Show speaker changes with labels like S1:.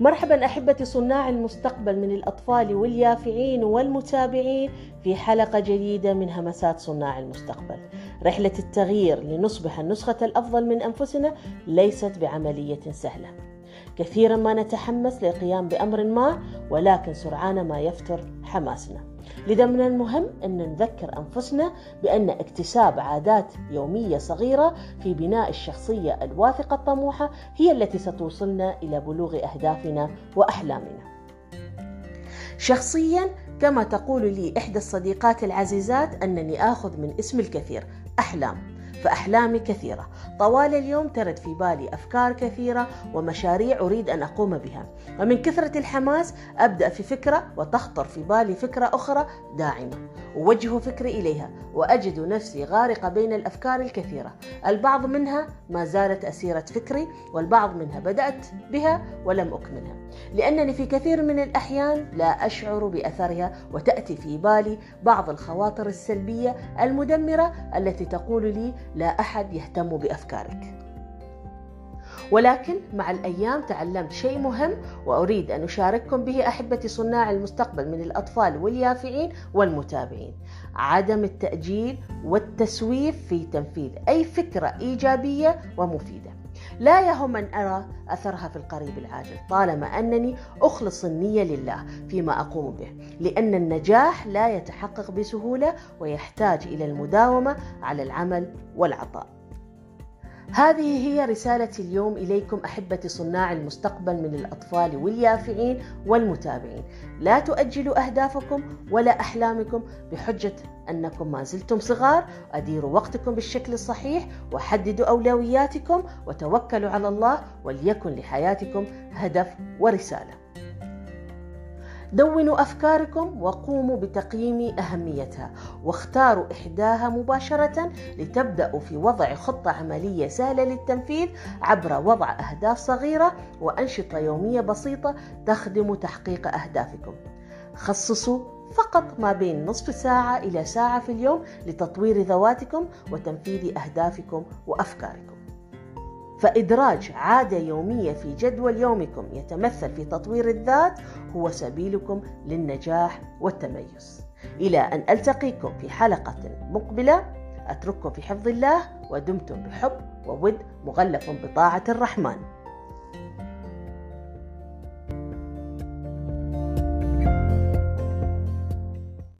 S1: مرحبا أحبتي صناع المستقبل من الأطفال واليافعين والمتابعين في حلقة جديدة من همسات صناع المستقبل. رحلة التغيير لنصبح النسخة الأفضل من أنفسنا ليست بعملية سهلة. كثيرا ما نتحمس للقيام بأمر ما ولكن سرعان ما يفتر حماسنا. لذا من المهم أن نذكر أنفسنا بأن اكتساب عادات يومية صغيرة في بناء الشخصية الواثقة الطموحة هي التي ستوصلنا إلى بلوغ أهدافنا وأحلامنا. شخصيا كما تقول لي إحدى الصديقات العزيزات أنني آخذ من اسم الكثير أحلام فأحلامي كثيرة. طوال اليوم ترد في بالي أفكار كثيرة ومشاريع أريد أن أقوم بها. ومن كثرة الحماس أبدأ في فكرة وتخطر في بالي فكرة أخرى داعمة. أوجه فكري إليها وأجد نفسي غارقة بين الأفكار الكثيرة. البعض منها ما زالت أسيرة فكري والبعض منها بدأت بها ولم أكملها. لأنني في كثير من الأحيان لا أشعر بأثرها وتأتي في بالي بعض الخواطر السلبية المدمرة التي تقول لي لا أحد يهتم بأفكارك. ولكن مع الأيام تعلمت شيء مهم وأريد أن أشارككم به أحبتي صناع المستقبل من الأطفال واليافعين والمتابعين. عدم التأجيل والتسويف في تنفيذ أي فكرة إيجابية ومفيدة. لا يهم أن أرى أثرها في القريب العاجل طالما أنني أخلص النية لله فيما أقوم به لأن النجاح لا يتحقق بسهولة ويحتاج إلى المداومة على العمل والعطاء. هذه هي رسالتي اليوم إليكم أحبتي صناع المستقبل من الأطفال واليافعين والمتابعين. لا تؤجلوا أهدافكم ولا أحلامكم بحجة أنكم ما زلتم صغار. أديروا وقتكم بالشكل الصحيح وحددوا أولوياتكم وتوكلوا على الله وليكن لحياتكم هدف ورسالة. دونوا أفكاركم وقوموا بتقييم أهميتها واختاروا إحداها مباشرة لتبدأوا في وضع خطة عملية سهلة للتنفيذ عبر وضع أهداف صغيرة وأنشطة يومية بسيطة تخدم تحقيق أهدافكم. خصصوا فقط ما بين نصف ساعة إلى ساعة في اليوم لتطوير ذواتكم وتنفيذ أهدافكم وأفكاركم. فإدراج عادة يومية في جدول يومكم يتمثل في تطوير الذات هو سبيلكم للنجاح والتميز. إلى أن ألتقيكم في حلقة مقبلة أترككم في حفظ الله ودمتم بحب وود مغلف بطاعة الرحمن.